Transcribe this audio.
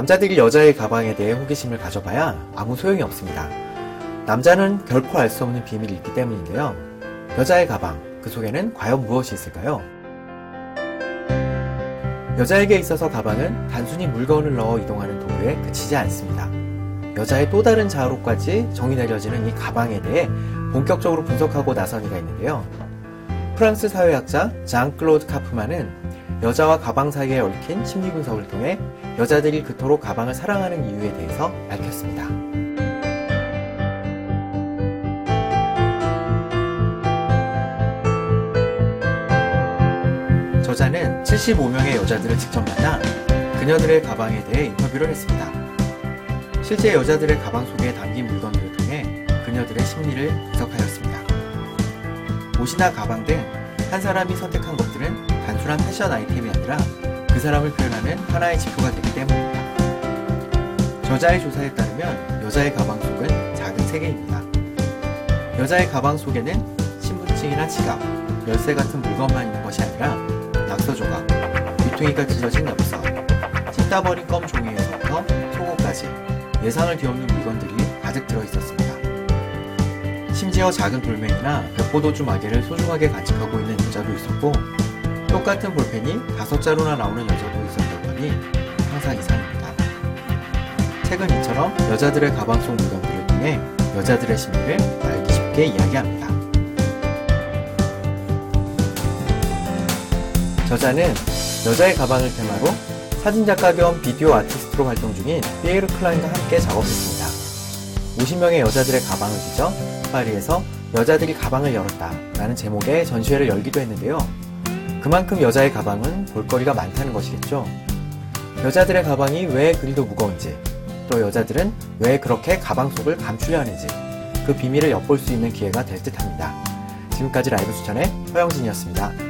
남자들이 여자의 가방에 대해 호기심을 가져봐야 아무 소용이 없습니다. 남자는 결코 알 수 없는 비밀이 있기 때문인데요. 여자의 가방, 그 속에는 과연 무엇이 있을까요? 여자에게 있어서 가방은 단순히 물건을 넣어 이동하는 도구에 그치지 않습니다. 여자의 또 다른 자아로까지 정의 내려지는 이 가방에 대해 본격적으로 분석하고 나선 이가 있는데요. 프랑스 사회학자 장 클로드 카프만은 여자와 가방 사이에 얽힌 심리 분석을 통해 여자들이 그토록 가방을 사랑하는 이유에 대해서 밝혔습니다. 저자는 75명의 여자들을 직접 만나 그녀들의 가방에 대해 인터뷰를 했습니다. 실제 여자들의 가방 속에 담긴 물건들을 통해 그녀들의 심리를 분석하였습니다. 옷이나 가방 등 한 사람이 선택한 것들은 단순한 패션 아이템이 아니라 그 사람을 표현하는 하나의 지표가 되기 때문입니다. 저자의 조사에 따르면 여자의 가방 속은 작은 세계입니다. 여자의 가방 속에는 신분증이나 지갑, 열쇠 같은 물건만 있는 것이 아니라 낙서 조각, 귀퉁이가 찢어진 엽서, 찢다 버린 껌 종이에서부터 속옷까지 예상을 뒤엎는 물건들이 가득 들어 있었습니다. 심지어 작은 돌멩이나 벽보도주 마개를 소중하게 간직하고 있는 여자도 있었고 똑같은 볼펜이 다섯 자루나 나오는 여자도 있었던 점이 상상 이상입니다. 책은 이처럼 여자들의 가방 속 물건들을 통해 여자들의 심리를 알기 쉽게 이야기합니다. 저자는 여자의 가방을 테마로 사진작가 겸 비디오 아티스트로 활동 중인 피에르 클라인과 함께 작업했습니다. 50명의 여자들의 가방을 뒤져 파리에서 여자들이 가방을 열었다 라는 제목의 전시회를 열기도 했는데요. 그만큼 여자의 가방은 볼거리가 많다는 것이겠죠. 여자들의 가방이 왜 그리도 무거운지, 또 여자들은 왜 그렇게 가방 속을 감추려 하는지, 그 비밀을 엿볼 수 있는 기회가 될 듯 합니다. 지금까지 라이브 추천의 허영진이었습니다.